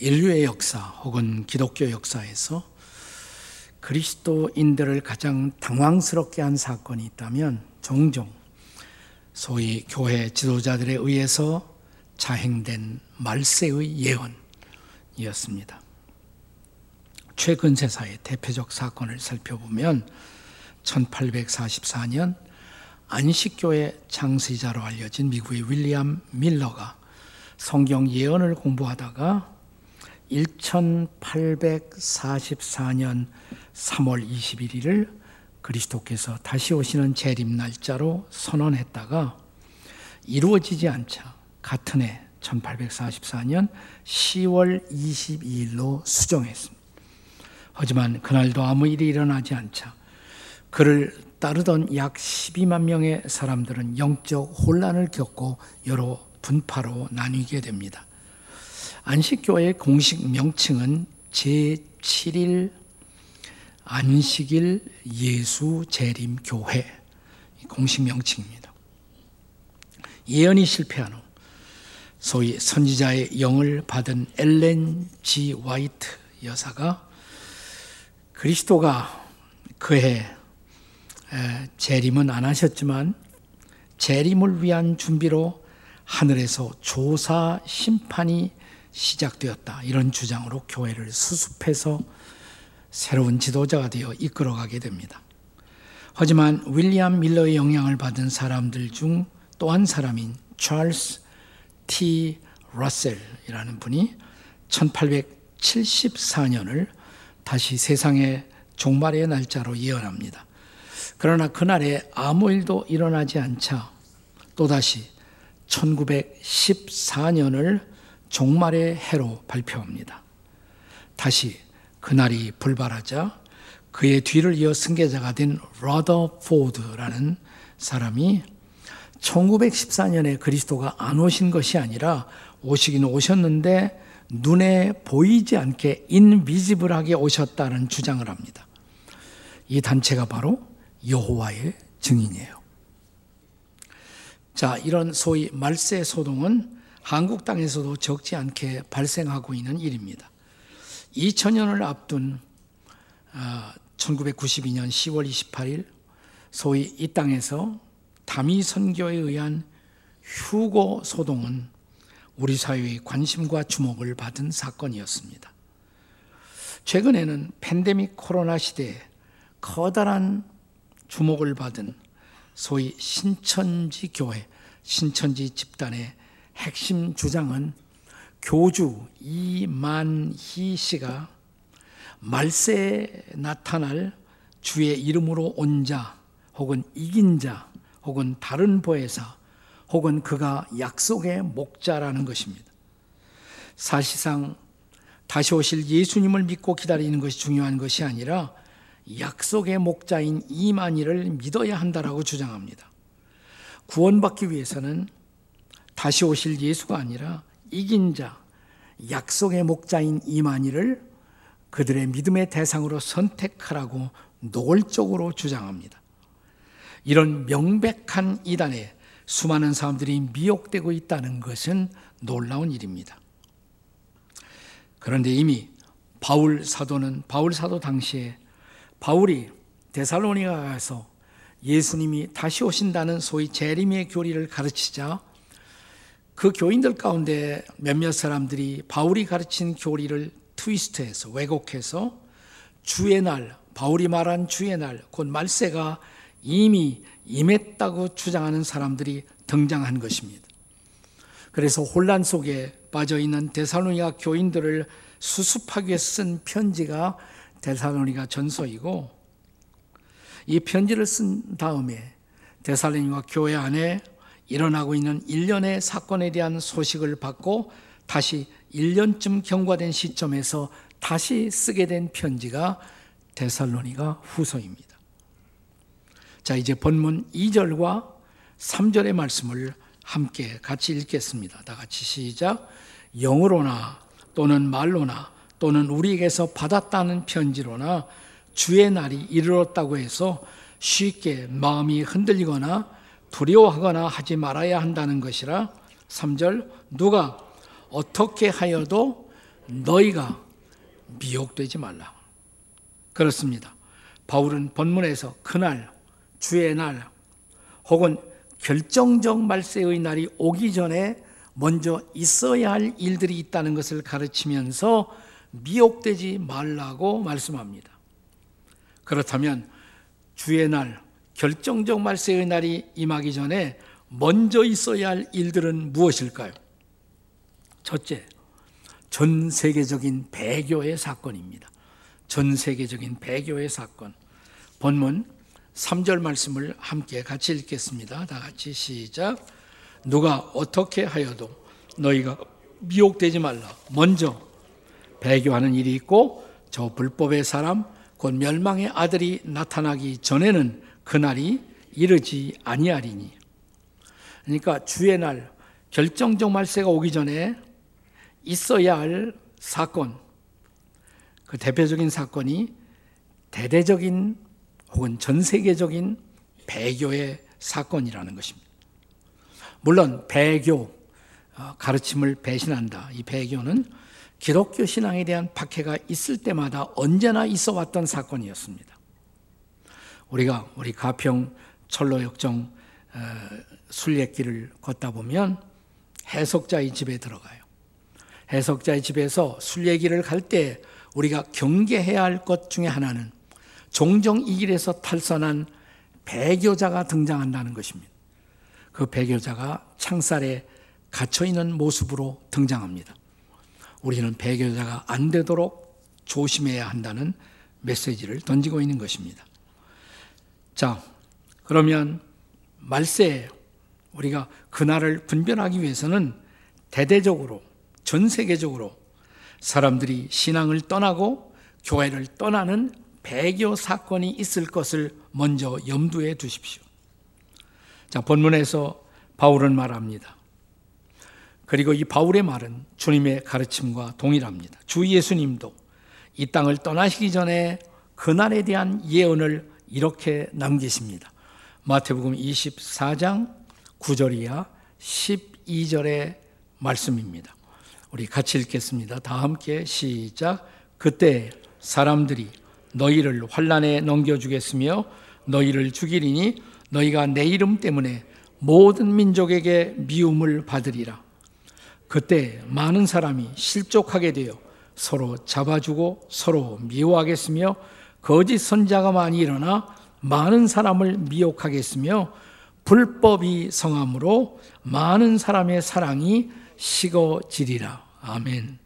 인류의 역사 혹은 기독교 역사에서 그리스도인들을 가장 당황스럽게 한 사건이 있다면 종종 소위 교회 지도자들에 의해서 자행된 말세의 예언이었습니다. 최근 세사의 대표적 사건을 살펴보면 1844년 안식교회 창시자로 알려진 미국의 윌리엄 밀러가 성경 예언을 공부하다가 1844년 3월 21일을 그리스도께서 다시 오시는 재림 날짜로 선언했다가 이루어지지 않자 같은 해 1844년 10월 22일로 수정했습니다. 하지만 그날도 아무 일이 일어나지 않자 그를 따르던 약 12만 명의 사람들은 영적 혼란을 겪고 여러 분파로 나뉘게 됩니다. 안식교회의 공식 명칭은 제7일 안식일 예수 재림 교회 공식 명칭입니다. 예언이 실패한 후 소위 선지자의 영을 받은 엘렌 지 와이트 여사가 그리스도가 그해 재림은 안 하셨지만 재림을 위한 준비로 하늘에서 조사 심판이 시작되었다. 이런 주장으로 교회를 수습해서 새로운 지도자가 되어 이끌어가게 됩니다. 하지만 윌리엄 밀러의 영향을 받은 사람들 중 또 한 사람인 찰스 T. 러셀이라는 분이 1874년을 다시 세상의 종말의 날짜로 예언합니다. 그러나 그날에 아무 일도 일어나지 않자 또다시 1914년을 종말의 해로 발표합니다. 다시 그날이 불발하자 그의 뒤를 이어 승계자가 된 러더포드라는 사람이 1914년에 그리스도가 안 오신 것이 아니라 오시긴 오셨는데 눈에 보이지 않게 인비지블하게 오셨다는 주장을 합니다. 이 단체가 바로 여호와의 증인이에요. 자, 이런 소위 말세 소동은 한국 땅에서도 적지 않게 발생하고 있는 일입니다. 2000년을 앞둔 1992년 10월 28일 소위 이 땅에서 다미 선교에 의한 휴고 소동은 우리 사회의 관심과 주목을 받은 사건이었습니다. 최근에는 팬데믹 코로나 시대에 커다란 주목을 받은 소위 신천지 교회, 신천지 집단의 핵심 주장은 교주 이만희 씨가 말세에 나타날 주의 이름으로 온 자, 혹은 이긴 자, 혹은 다른 보혜사, 혹은 그가 약속의 목자라는 것입니다. 사실상 다시 오실 예수님을 믿고 기다리는 것이 중요한 것이 아니라 약속의 목자인 이만희를 믿어야 한다라고 주장합니다. 구원받기 위해서는 다시 오실 예수가 아니라 이긴 자, 약속의 목자인 이만희를 그들의 믿음의 대상으로 선택하라고 노골적으로 주장합니다. 이런 명백한 이단에 수많은 사람들이 미혹되고 있다는 것은 놀라운 일입니다. 그런데 이미 바울 사도는 바울 사도 당시에 바울이 데살로니가 가서 예수님이 다시 오신다는 소위 재림의 교리를 가르치자 그 교인들 가운데 몇몇 사람들이 바울이 가르친 교리를 트위스트해서 왜곡해서 주의 날, 바울이 말한 주의 날, 곧 말세가 이미 임했다고 주장하는 사람들이 등장한 것입니다. 그래서 혼란 속에 빠져 있는 데살로니가 교인들을 수습하기 위해 쓴 편지가 데살로니가 전서이고 이 편지를 쓴 다음에 데살로니가 교회 안에 일어나고 있는 일련의 사건에 대한 소식을 받고 다시 1년쯤 경과된 시점에서 다시 쓰게 된 편지가 데살로니가 후서입니다. 자, 이제 본문 2절과 3절의 말씀을 함께 같이 읽겠습니다. 다 같이 시작. 영으로나 또는 말로나 또는 우리에게서 받았다는 편지로나 주의 날이 이르렀다고 해서 쉽게 마음이 흔들리거나 두려워하거나 하지 말아야 한다는 것이라 3절 누가 어떻게 하여도 너희가 미혹되지 말라. 그렇습니다. 바울은 본문에서 그날, 주의 날, 혹은 결정적 말세의 날이 오기 전에 먼저 있어야 할 일들이 있다는 것을 가르치면서 미혹되지 말라고 말씀합니다. 그렇다면 주의 날, 결정적 말세의 날이 임하기 전에 먼저 있어야 할 일들은 무엇일까요? 첫째, 전 세계적인 배교의 사건입니다. 전 세계적인 배교의 사건. 본문 3절 말씀을 함께 같이 읽겠습니다. 다 같이 시작. 누가 어떻게 하여도 너희가 미혹되지 말라. 먼저 배교하는 일이 있고 저 불법의 사람 곧 멸망의 아들이 나타나기 전에는 그날이 이르지 아니하리니. 그러니까 주의 날 결정적 말세가 오기 전에 있어야 할 사건, 그 대표적인 사건이 대대적인 혹은 전 세계적인 배교의 사건이라는 것입니다. 물론 배교 어, 가르침을 배신한다. 이 배교는 기독교 신앙에 대한 박해가 있을 때마다 언제나 있어 왔던 사건이었습니다. 우리가 우리 가평 철로 역정 어, 순례길을 걷다 보면 해석자의 집에 들어가요. 해석자의 집에서 순례길을 갈 때 우리가 경계해야 할 것 중에 하나는 종종 이 길에서 탈선한 배교자가 등장한다는 것입니다. 그 배교자가 창살에 갇혀 있는 모습으로 등장합니다. 우리는 배교자가 안 되도록 조심해야 한다는 메시지를 던지고 있는 것입니다. 자, 그러면 말세 우리가 그날을 분별하기 위해서는 대대적으로 전 세계적으로 사람들이 신앙을 떠나고 교회를 떠나는 배교 사건이 있을 것을 먼저 염두에 두십시오. 자, 본문에서 바울은 말합니다. 그리고 이 바울의 말은 주님의 가르침과 동일합니다. 주 예수님도 이 땅을 떠나시기 전에 그날에 대한 예언을 이렇게 남기십니다. 마태복음 24장 9절이야 12절의 말씀입니다. 우리 같이 읽겠습니다. 다 함께 시작. 그때 사람들이 너희를 환란에 넘겨 주겠으며 너희를 죽이리니 너희가 내 이름 때문에 모든 민족에게 미움을 받으리라. 그때 많은 사람이 실족하게 되어 서로 잡아주고 서로 미워하겠으며 거짓 선자가 많이 일어나 많은 사람을 미혹하겠으며 불법이 성함으로 많은 사람의 사랑이 식어지리라. 아멘.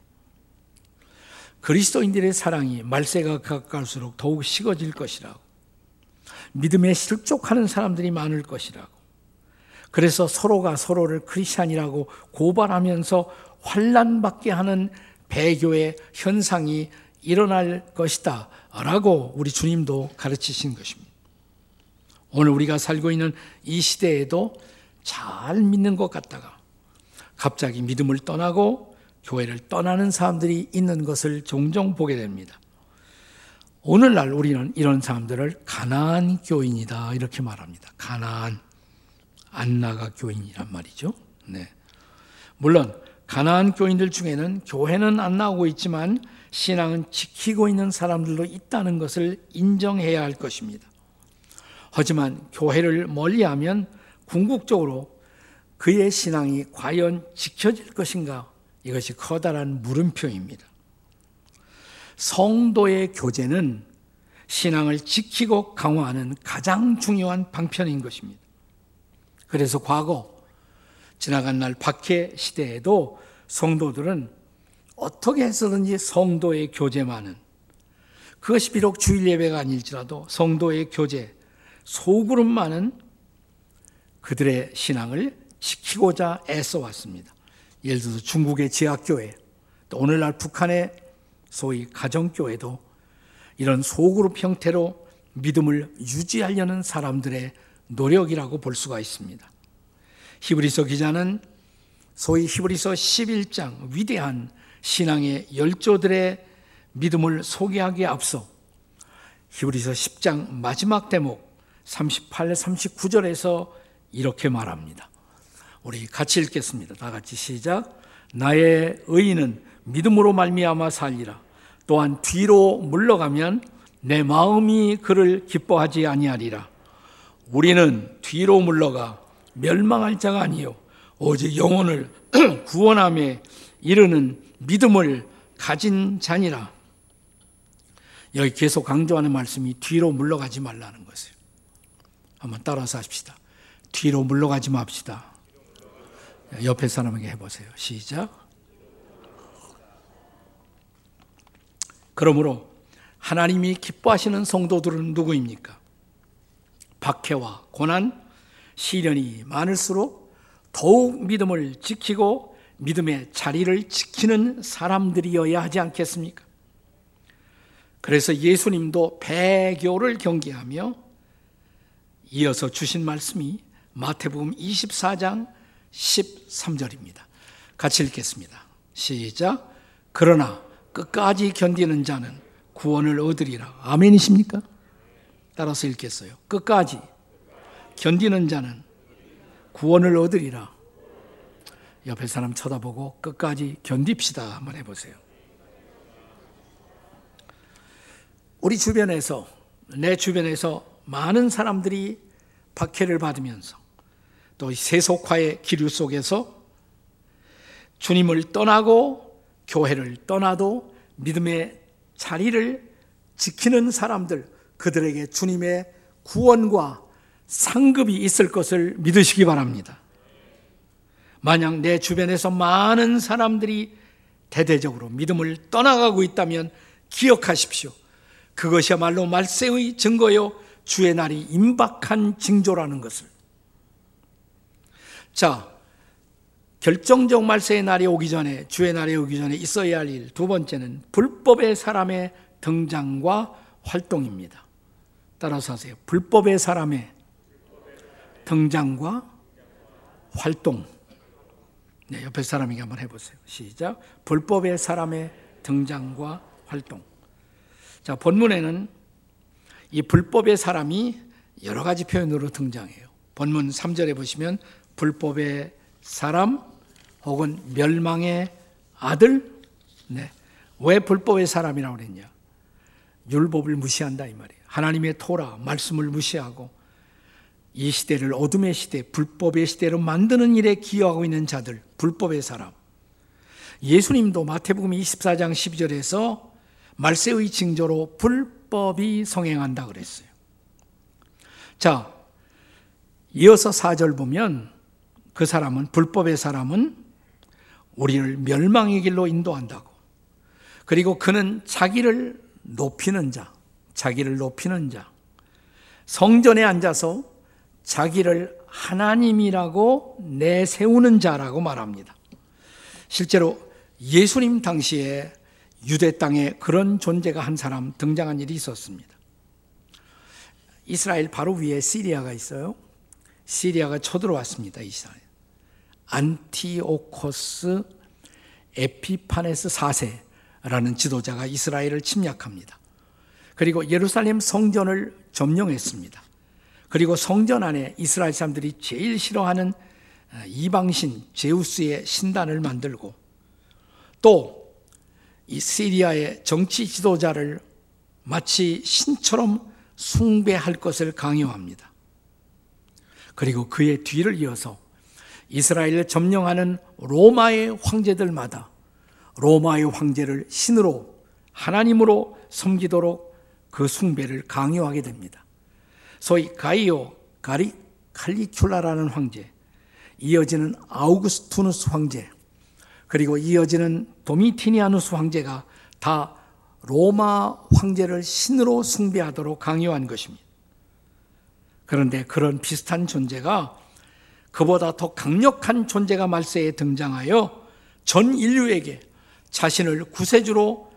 그리스도인들의 사랑이 말세가 가까울수록 더욱 식어질 것이라고. 믿음에 실족하는 사람들이 많을 것이라고. 그래서 서로가 서로를 크리스찬이라고 고발하면서 환란받게 하는 배교의 현상이 일어날 것이다. 라고 우리 주님도 가르치신 것입니다. 오늘 우리가 살고 있는 이 시대에도 잘 믿는 것 같다가 갑자기 믿음을 떠나고 교회를 떠나는 사람들이 있는 것을 종종 보게 됩니다. 오늘날 우리는 이런 사람들을 가나안 교인이다 이렇게 말합니다. 가나안 안나가 교인이란 말이죠. 네. 물론 가나안 교인들 중에는 교회는 안 나오고 있지만 신앙은 지키고 있는 사람들도 있다는 것을 인정해야 할 것입니다. 하지만 교회를 멀리하면 궁극적으로 그의 신앙이 과연 지켜질 것인가 이것이 커다란 물음표입니다. 성도의 교제는 신앙을 지키고 강화하는 가장 중요한 방편인 것입니다. 그래서 과거 지나간 날 박해 시대에도 성도들은 어떻게 해서든지 성도의 교제만은 그것이 비록 주일 예배가 아닐지라도 성도의 교제, 소그룹만은 그들의 신앙을 지키고자 애써 왔습니다. 예를 들어서 중국의 지하교회, 또 오늘날 북한의 소위 가정교회도 이런 소그룹 형태로 믿음을 유지하려는 사람들의 노력이라고 볼 수가 있습니다. 히브리서 기자는 소위 히브리서 11장 위대한 신앙의 열조들의 믿음을 소개하기에 앞서 히브리서 10장 마지막 대목 38, 39절에서 이렇게 말합니다. 우리 같이 읽겠습니다. 다 같이 시작. 나의 의인은 믿음으로 말미암아 살리라. 또한 뒤로 물러가면 내 마음이 그를 기뻐하지 아니하리라. 우리는 뒤로 물러가 멸망할 자가 아니요 오직 영혼을 구원함에 이르는 믿음을 가진 자니라. 여기 계속 강조하는 말씀이 뒤로 물러가지 말라는 것이에요. 한번 따라서 합시다. 뒤로 물러가지 맙시다. 옆에 사람에게 해보세요. 시작. 그러므로 하나님이 기뻐하시는 성도들은 누구입니까? 박해와 고난, 시련이 많을수록 더욱 믿음을 지키고 믿음의 자리를 지키는 사람들이어야 하지 않겠습니까? 그래서 예수님도 배교를 경계하며 이어서 주신 말씀이 마태복음 24장 13절입니다. 같이 읽겠습니다. 시작. 그러나 끝까지 견디는 자는 구원을 얻으리라. 아멘이십니까? 따라서 읽겠어요. 끝까지 견디는 자는 구원을 얻으리라. 옆에 사람 쳐다보고 끝까지 견딥시다. 한번 해보세요. 우리 주변에서, 내 주변에서 많은 사람들이 박해를 받으면서 또 세속화의 기류 속에서 주님을 떠나고 교회를 떠나도 믿음의 자리를 지키는 사람들, 그들에게 주님의 구원과 상급이 있을 것을 믿으시기 바랍니다. 만약 내 주변에서 많은 사람들이 대대적으로 믿음을 떠나가고 있다면 기억하십시오. 그것이야말로 말세의 증거요, 주의 날이 임박한 징조라는 것을. 자, 결정적 말세의 날이 오기 전에 주의 날이 오기 전에 있어야 할 일 두 번째는 불법의 사람의 등장과 활동입니다. 따라서 하세요. 불법의 사람의 등장과 활동. 네, 옆에 사람에게 한번 해보세요. 시작. 불법의 사람의 등장과 활동. 자, 본문에는 이 불법의 사람이 여러 가지 표현으로 등장해요. 본문 3절에 보시면 불법의 사람 혹은 멸망의 아들? 네. 왜 불법의 사람이라고 그랬냐? 율법을 무시한다 이 말이에요. 하나님의 토라, 말씀을 무시하고 이 시대를 어둠의 시대, 불법의 시대로 만드는 일에 기여하고 있는 자들, 불법의 사람. 예수님도 마태복음 24장 12절에서 말세의 징조로 불법이 성행한다 그랬어요. 자, 이어서 4절 보면 그 사람은 불법의 사람은 우리를 멸망의 길로 인도한다고. 그리고 그는 자기를 높이는 자, 자기를 높이는 자, 성전에 앉아서 자기를 하나님이라고 내세우는 자라고 말합니다. 실제로 예수님 당시에 유대 땅에 그런 존재가 한 사람 등장한 일이 있었습니다. 이스라엘 바로 위에 시리아가 있어요. 시리아가 쳐들어왔습니다. 이스라엘. 안티오코스 에피파네스 4세라는 지도자가 이스라엘을 침략합니다. 그리고 예루살렘 성전을 점령했습니다. 그리고 성전 안에 이스라엘 사람들이 제일 싫어하는 어, 이방신 제우스의 신단을 만들고 또 이 시리아의 정치 지도자를 마치 신처럼 숭배할 것을 강요합니다. 그리고 그의 뒤를 이어서 이스라엘을 점령하는 로마의 황제들마다 로마의 황제를 신으로 하나님으로 섬기도록 그 숭배를 강요하게 됩니다. 소위 가이오 가리 칼리큘라라는 황제, 이어지는 아우구스투누스 황제, 그리고 이어지는 도미티니아누스 황제가 다 로마 황제를 신으로 숭배하도록 강요한 것입니다. 그런데 그런 비슷한 존재가 그보다 더 강력한 존재가 말세에 등장하여 전 인류에게 자신을 구세주로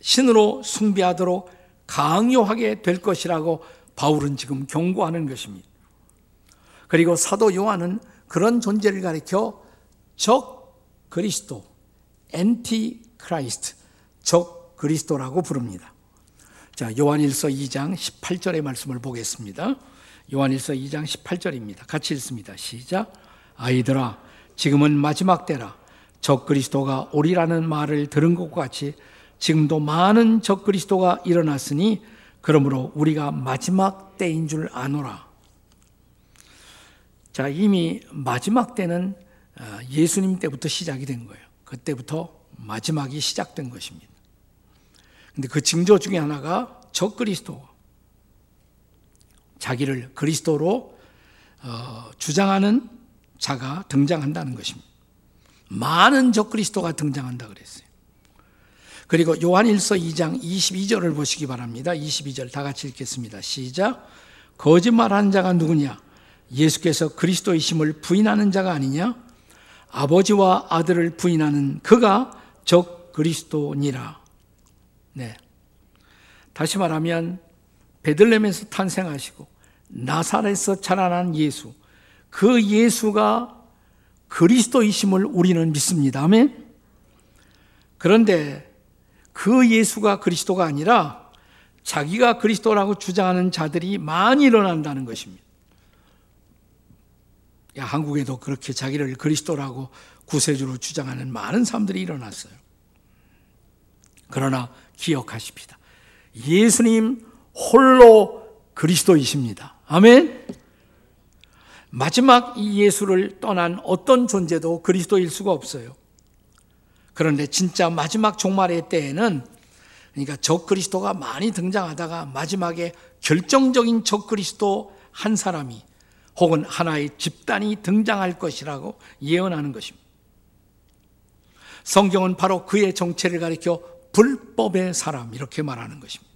신으로 숭배하도록 강요하게 될 것이라고 바울은 지금 경고하는 것입니다. 그리고 사도 요한은 그런 존재를 가리켜 적 그리스도, Antichrist, 적 그리스도라고 부릅니다. 자, 요한일서 2장 18절의 말씀을 보겠습니다. 요한일서 2장 18절입니다. 같이 읽습니다. 시작. 아이들아, 지금은 마지막 때라. 적 그리스도가 오리라는 말을 들은 것과 같이 지금도 많은 적 그리스도가 일어났으니 그러므로 우리가 마지막 때인 줄 아노라. 자, 이미 마지막 때는 어, 예수님 때부터 시작이 된 거예요. 그때부터 마지막이 시작된 것입니다. 근데 그 징조 중에 하나가 적그리스도. 자기를 그리스도로 어, 주장하는 자가 등장한다는 것입니다. 많은 적그리스도가 등장한다 그랬어요. 그리고 요한일서 2장 22절을 보시기 바랍니다. 22절 다 같이 읽겠습니다. 시작. 거짓말하는 자가 누구냐? 예수께서 그리스도이심을 부인하는 자가 아니냐? 아버지와 아들을 부인하는 그가 적 그리스도니라. 네. 다시 말하면 베들렘에서 탄생하시고 나사렛에서 자라난 예수, 그 예수가 그리스도이심을 우리는 믿습니다. 아멘. 그런데 그 예수가 그리스도가 아니라 자기가 그리스도라고 주장하는 자들이 많이 일어난다는 것입니다. 야, 한국에도 그렇게 자기를 그리스도라고 구세주로 주장하는 많은 사람들이 일어났어요. 그러나 기억하십시다. 예수님 홀로 그리스도이십니다. 아멘. 마지막 이 예수를 떠난 어떤 존재도 그리스도일 수가 없어요. 그런데 진짜 마지막 종말의 때에는 그러니까 적 그리스도가 많이 등장하다가 마지막에 결정적인 적 그리스도 한 사람이 혹은 하나의 집단이 등장할 것이라고 예언하는 것입니다. 성경은 바로 그의 정체를 가리켜 불법의 사람 이렇게 말하는 것입니다.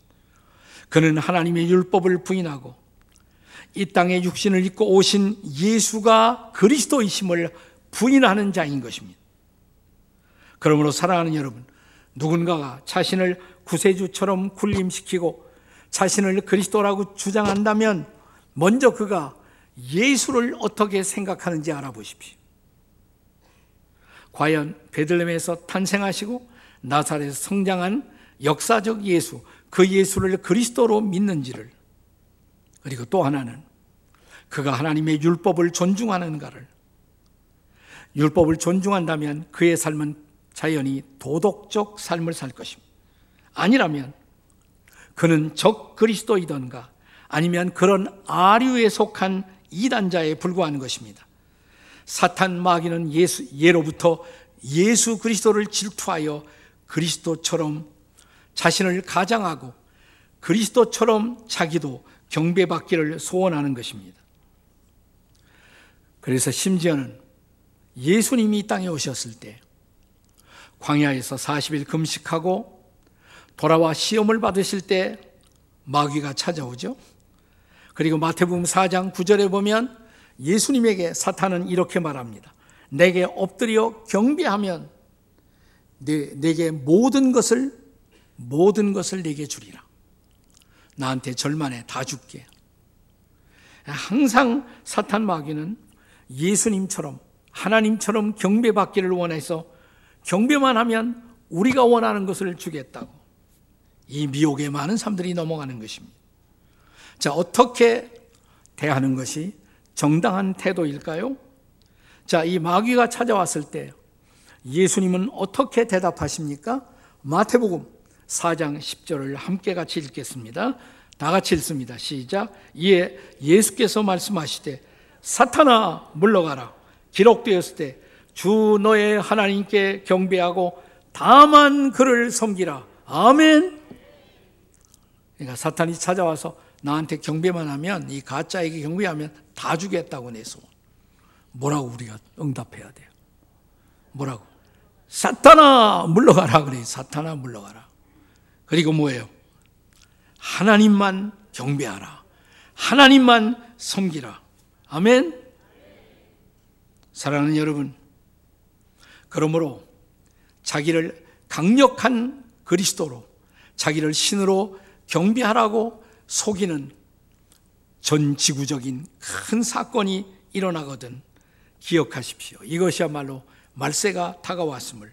그는 하나님의 율법을 부인하고 이 땅에 육신을 입고 오신 예수가 그리스도이심을 부인하는 자인 것입니다. 그러므로 사랑하는 여러분, 누군가가 자신을 구세주처럼 군림시키고 자신을 그리스도라고 주장한다면 먼저 그가 예수를 어떻게 생각하는지 알아보십시오. 과연 베들렘에서 탄생하시고 나사렛에서 성장한 역사적 예수, 그 예수를 그리스도로 믿는지를 그리고 또 하나는 그가 하나님의 율법을 존중하는가를 율법을 존중한다면 그의 삶은 자연히 도덕적 삶을 살 것입니다. 아니라면 그는 적 그리스도이던가 아니면 그런 아류에 속한 이단자에 불과한 것입니다. 사탄 마귀는 예수, 예로부터 예수 그리스도를 질투하여 그리스도처럼 자신을 가장하고 그리스도처럼 자기도 경배받기를 소원하는 것입니다. 그래서 심지어는 예수님이 이 땅에 오셨을 때 광야에서 40일 금식하고 돌아와 시험을 받으실 때 마귀가 찾아오죠. 그리고 마태복음 4장 9절에 보면 예수님에게 사탄은 이렇게 말합니다. 내게 엎드려 경배하면 내, 내게 모든 것을 모든 것을 내게 주리라. 나한테 절만해 다 줄게. 항상 사탄 마귀는 예수님처럼 하나님처럼 경배받기를 원해서 경배만 하면 우리가 원하는 것을 주겠다고 이 미혹에 많은 사람들이 넘어가는 것입니다. 자, 어떻게 대하는 것이 정당한 태도일까요? 자, 이 마귀가 찾아왔을 때 예수님은 어떻게 대답하십니까? 마태복음 4장 10절을 함께 같이 읽겠습니다. 다 같이 읽습니다. 시작. 이에 예수께서 말씀하시되 사탄아 물러가라. 기록되었을 때 주 너의 하나님께 경배하고 다만 그를 섬기라. 아멘. 그러니까 사탄이 찾아와서 나한테 경배만 하면 이 가짜에게 경배하면 다 주겠다고 내소. 뭐라고 우리가 응답해야 돼요? 뭐라고? 사탄아 물러가라 그래. 사탄아 물러가라. 그리고 뭐예요? 하나님만 경배하라. 하나님만 섬기라. 아멘. 사랑하는 여러분, 그러므로 자기를 강력한 그리스도로 자기를 신으로 경배하라고 속이는 전 지구적인 큰 사건이 일어나거든 기억하십시오. 이것이야말로 말세가 다가왔음을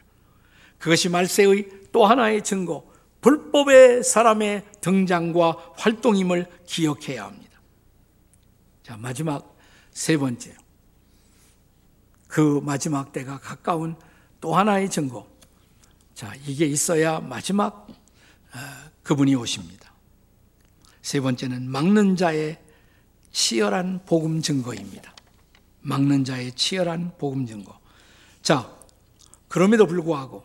그것이 말세의 또 하나의 증거 불법의 사람의 등장과 활동임을 기억해야 합니다. 자, 마지막 세 번째. 그 마지막 때가 가까운 또 하나의 증거. 자, 이게 있어야 마지막 어, 그분이 오십니다. 세 번째는 막는 자의 치열한 복음 증거입니다. 막는 자의 치열한 복음 증거. 자, 그럼에도 불구하고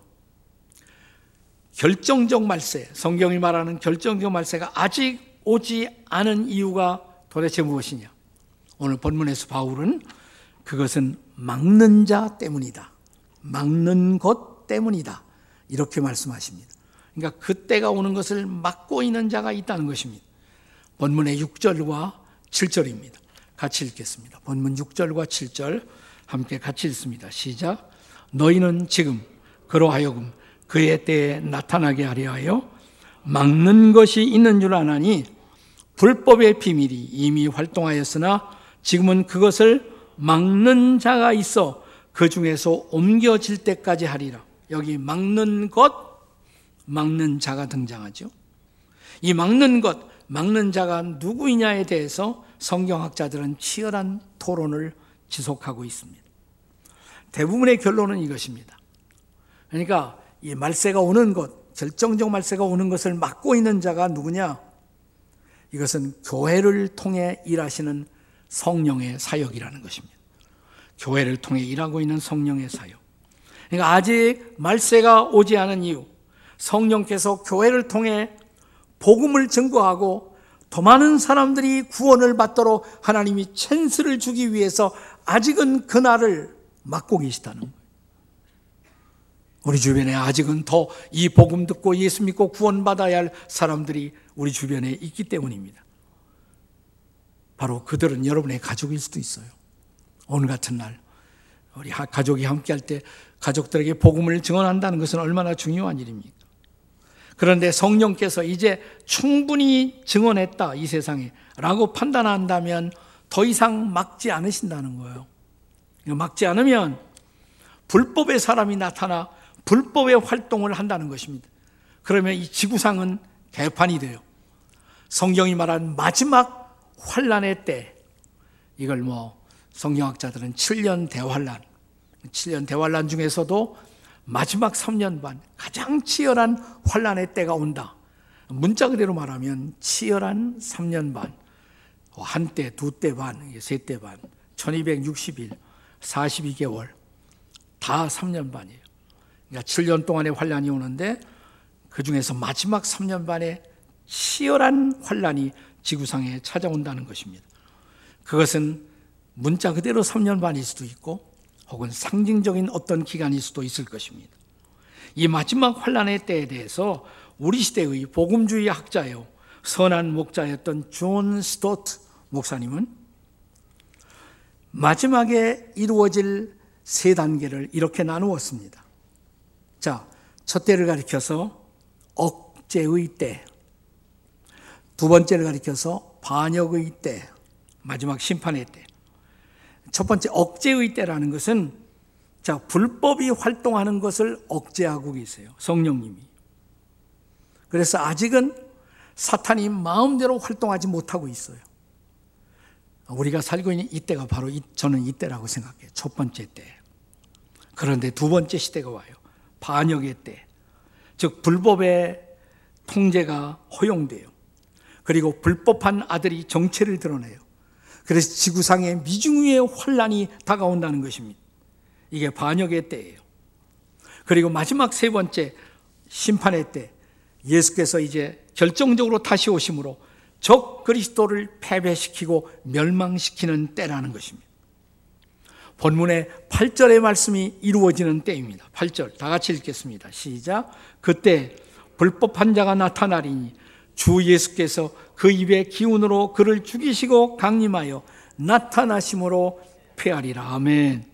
결정적 말세, 성경이 말하는 결정적 말세가 아직 오지 않은 이유가 도대체 무엇이냐? 오늘 본문에서 바울은 그것은 막는 자 때문이다. 막는 것 때문이다. 이렇게 말씀하십니다. 그러니까 그때가 오는 것을 막고 있는 자가 있다는 것입니다. 본문의 6절과 7절입니다. 같이 읽겠습니다. 본문 6절과 7절 함께 같이 읽습니다. 시작. 너희는 지금 그로 하여금 그의 때에 나타나게 하려 하여 막는 것이 있는 줄 아나니 불법의 비밀이 이미 활동하였으나 지금은 그것을 막는 자가 있어 그 중에서 옮겨질 때까지 하리라. 여기 막는 것, 막는 자가 등장하죠. 이 막는 것, 막는 자가 누구이냐에 대해서 성경학자들은 치열한 토론을 지속하고 있습니다. 대부분의 결론은 이것입니다. 그러니까 이 말세가 오는 것, 결정적 말세가 오는 것을 막고 있는 자가 누구냐? 이것은 교회를 통해 일하시는 성령의 사역이라는 것입니다. 교회를 통해 일하고 있는 성령의 사역. 그러니까 아직 말세가 오지 않은 이유, 성령께서 교회를 통해 복음을 증거하고 더 많은 사람들이 구원을 받도록 하나님이 찬스를 주기 위해서 아직은 그날을 막고 계시다는 거예요. 우리 주변에 아직은 더 이 복음 듣고 예수 믿고 구원받아야 할 사람들이 우리 주변에 있기 때문입니다. 바로 그들은 여러분의 가족일 수도 있어요. 오늘 같은 날 우리 가족이 함께 할 때 가족들에게 복음을 증언한다는 것은 얼마나 중요한 일입니까? 그런데 성령께서 이제 충분히 증언했다 이 세상에 라고 판단한다면 더 이상 막지 않으신다는 거예요. 막지 않으면 불법의 사람이 나타나 불법의 활동을 한다는 것입니다. 그러면 이 지구상은 개판이 돼요. 성경이 말한 마지막 환란의 때 이걸 뭐 성경학자들은 7년 대환란 7년 대환란 중에서도 마지막 3년 반 가장 치열한 환란의 때가 온다. 문자 그대로 말하면 치열한 3년 반. 한 때, 두 때 반, 세 때 반, 1260일, 42개월, 다 3년 반이에요. 그러니까 7년 동안의 환란이 오는데 그 중에서 마지막 3년 반에 치열한 환란이 지구상에 찾아온다는 것입니다. 그것은 문자 그대로 3년 반일 수도 있고 혹은 상징적인 어떤 기간일 수도 있을 것입니다. 이 마지막 환란의 때에 대해서 우리 시대의 복음주의 학자요 선한 목자였던 존 스토트 목사님은 마지막에 이루어질 세 단계를 이렇게 나누었습니다. 자, 첫 때를 가리켜서 억제의 때, 두 번째를 가리켜서 반역의 때, 마지막 심판의 때. 첫 번째 억제의 때라는 것은 자, 불법이 활동하는 것을 억제하고 계세요. 성령님이. 그래서 아직은 사탄이 마음대로 활동하지 못하고 있어요. 우리가 살고 있는 이때가 바로 이, 저는 이때라고 생각해요. 첫 번째 때. 그런데 두 번째 시대가 와요. 반역의 때. 즉, 불법의 통제가 허용돼요. 그리고 불법한 아들이 정체를 드러내요. 그래서 지구상에 미중위의 환란이 다가온다는 것입니다. 이게 반역의 때예요. 그리고 마지막 세 번째 심판의 때 예수께서 이제 결정적으로 다시 오심으로 적 그리스도를 패배시키고 멸망시키는 때라는 것입니다. 본문의 8절의 말씀이 이루어지는 때입니다. 8절 다 같이 읽겠습니다. 시작. 그때 불법한 자가 나타나리니 주 예수께서 그 입의 기운으로 그를 죽이시고 강림하여 나타나심으로 패하리라. 아멘.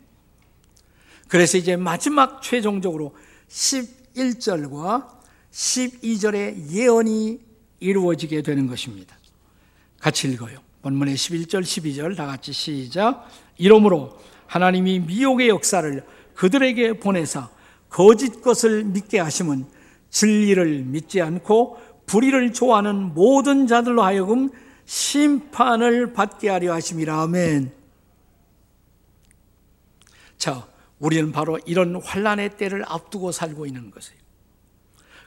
그래서 이제 마지막 최종적으로 11절과 12절의 예언이 이루어지게 되는 것입니다. 같이 읽어요. 본문의 11절, 12절 다 같이 시작. 이러므로 하나님이 미혹의 역사를 그들에게 보내사 거짓 것을 믿게 하심은 진리를 믿지 않고 불의를 좋아하는 모든 자들로 하여금 심판을 받게 하려 하심이라. 아멘. 자, 우리는 바로 이런 환란의 때를 앞두고 살고 있는 것이에요.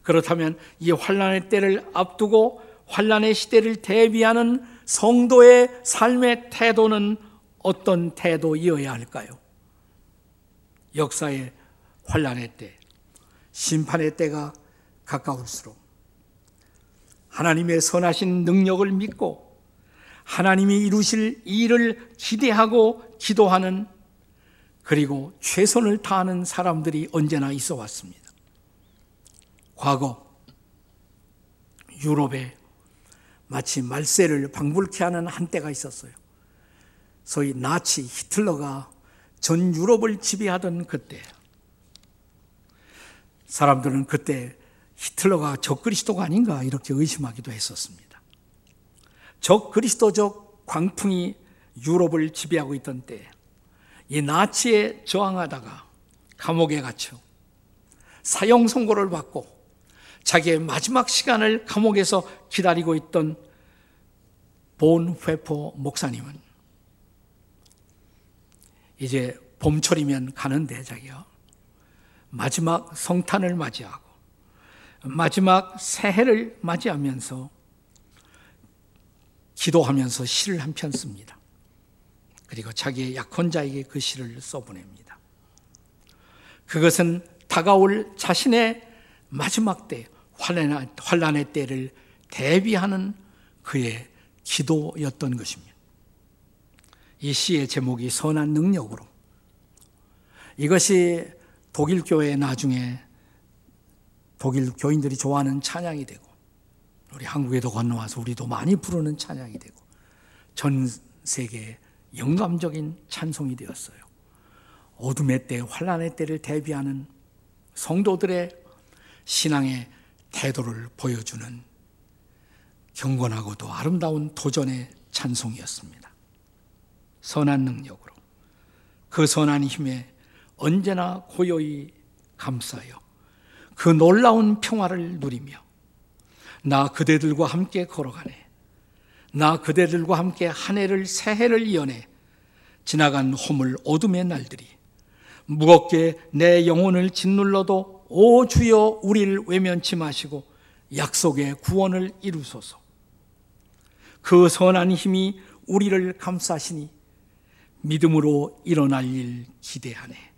그렇다면 이 환란의 때를 앞두고 환란의 시대를 대비하는 성도의 삶의 태도는 어떤 태도이어야 할까요? 역사의 환란의 때, 심판의 때가 가까울수록 하나님의 선하신 능력을 믿고 하나님이 이루실 일을 기대하고 기도하는 그리고 최선을 다하는 사람들이 언제나 있어 왔습니다. 과거 유럽에 마치 말세를 방불케 하는 한때가 있었어요. 소위 나치 히틀러가 전 유럽을 지배하던 그때 사람들은 그때 히틀러가 적그리스도가 아닌가 이렇게 의심하기도 했었습니다. 적그리스도적 광풍이 유럽을 지배하고 있던 때이 나치에 저항하다가 감옥에 갇혀 사형 선고를 받고 자기의 마지막 시간을 감옥에서 기다리고 있던 본 회포 목사님은 이제 봄철이면 가는데 자기요. 마지막 성탄을 맞이하고 마지막 새해를 맞이하면서 기도하면서 시를 한 편 씁니다. 그리고 자기의 약혼자에게 그 시를 써보냅니다. 그것은 다가올 자신의 마지막 때, 환란의 때를 대비하는 그의 기도였던 것입니다. 이 시의 제목이 선한 능력으로. 이것이 독일 교회 나중에 독일 교인들이 좋아하는 찬양이 되고 우리 한국에도 건너와서 우리도 많이 부르는 찬양이 되고 전 세계 영감적인 찬송이 되었어요. 어둠의 때, 환란의 때를 대비하는 성도들의 신앙의 태도를 보여주는 경건하고도 아름다운 도전의 찬송이었습니다. 선한 능력으로 그 선한 힘에 언제나 고요히 감싸요. 그 놀라운 평화를 누리며 나 그대들과 함께 걸어가네. 나 그대들과 함께 한 해를 새 해를 이어내 지나간 허물 어둠의 날들이 무겁게 내 영혼을 짓눌러도 오 주여 우리를 외면치 마시고 약속의 구원을 이루소서. 그 선한 힘이 우리를 감싸시니 믿음으로 일어날 일 기대하네.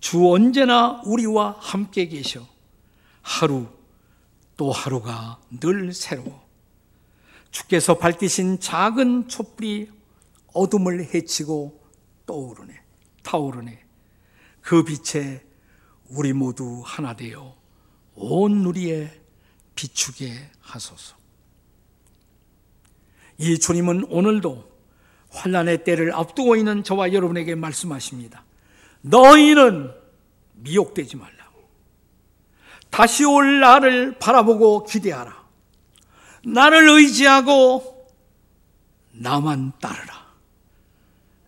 주 언제나 우리와 함께 계셔. 하루 또 하루가 늘 새로워. 주께서 밝히신 작은 촛불이 어둠을 헤치고 떠오르네. 타오르네. 그 빛에 우리 모두 하나 되어 온 누리에 비추게 하소서. 이 주님은 오늘도 환란의 때를 앞두고 있는 저와 여러분에게 말씀하십니다. 너희는 미혹되지 말라. 다시 올 나를 바라보고 기대하라. 나를 의지하고 나만 따르라.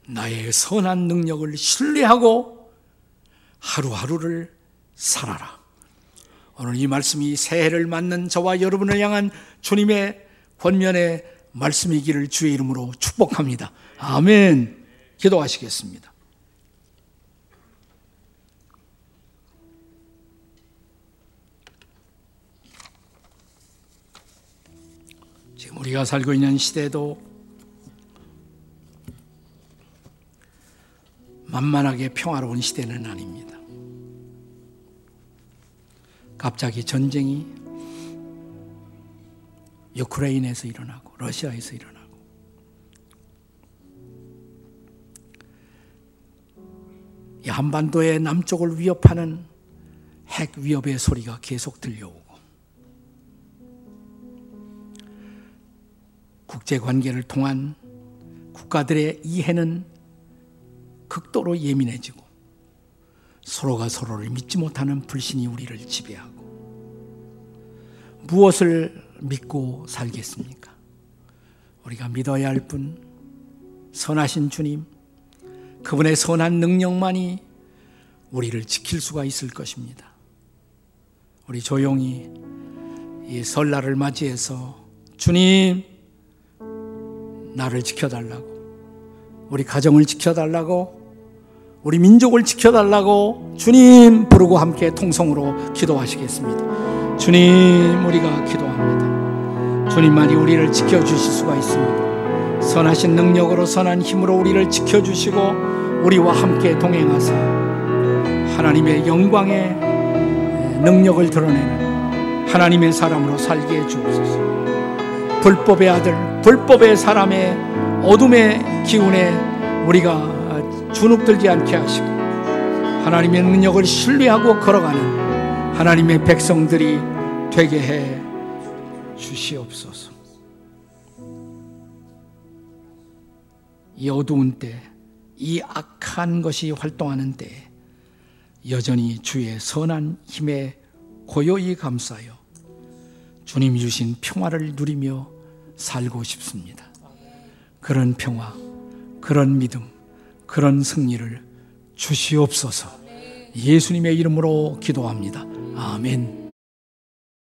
나의 선한 능력을 신뢰하고 하루하루를 살아라. 오늘 이 말씀이 새해를 맞는 저와 여러분을 향한 주님의 권면의 말씀이기를 주의 이름으로 축복합니다. 아멘. 기도하시겠습니다. 우리가 살고 있는 시대도 만만하게 평화로운 시대는 아닙니다. 갑자기 전쟁이 유크레인에서 일어나고 러시아에서 일어나고 이 한반도의 남쪽을 위협하는 핵 위협의 소리가 계속 들려오고 국제 관계를 통한 국가들의 이해는 극도로 예민해지고 서로가 서로를 믿지 못하는 불신이 우리를 지배하고 무엇을 믿고 살겠습니까? 우리가 믿어야 할 분, 선하신 주님, 그분의 선한 능력만이 우리를 지킬 수가 있을 것입니다. 우리 조용히 이 설날을 맞이해서 주님, 나를 지켜달라고, 우리 가정을 지켜달라고, 우리 민족을 지켜달라고 주님 부르고 함께 통성으로 기도하시겠습니다. 주님, 우리가 기도합니다. 주님만이 우리를 지켜주실 수가 있습니다. 선하신 능력으로 선한 힘으로 우리를 지켜주시고 우리와 함께 동행하사 하나님의 영광의 능력을 드러내는 하나님의 사람으로 살게 해주옵소서. 불법의 아들, 불법의 사람의 어둠의 기운에 우리가 주눅들지 않게 하시고 하나님의 능력을 신뢰하고 걸어가는 하나님의 백성들이 되게 해 주시옵소서. 이 어두운 때, 이 악한 것이 활동하는 때, 여전히 주의 선한 힘에 고요히 감싸여 주님이 주신 평화를 누리며 살고 싶습니다. 그런 평화, 그런 믿음, 그런 승리를 주시옵소서. 예수님의 이름으로 기도합니다. 아멘.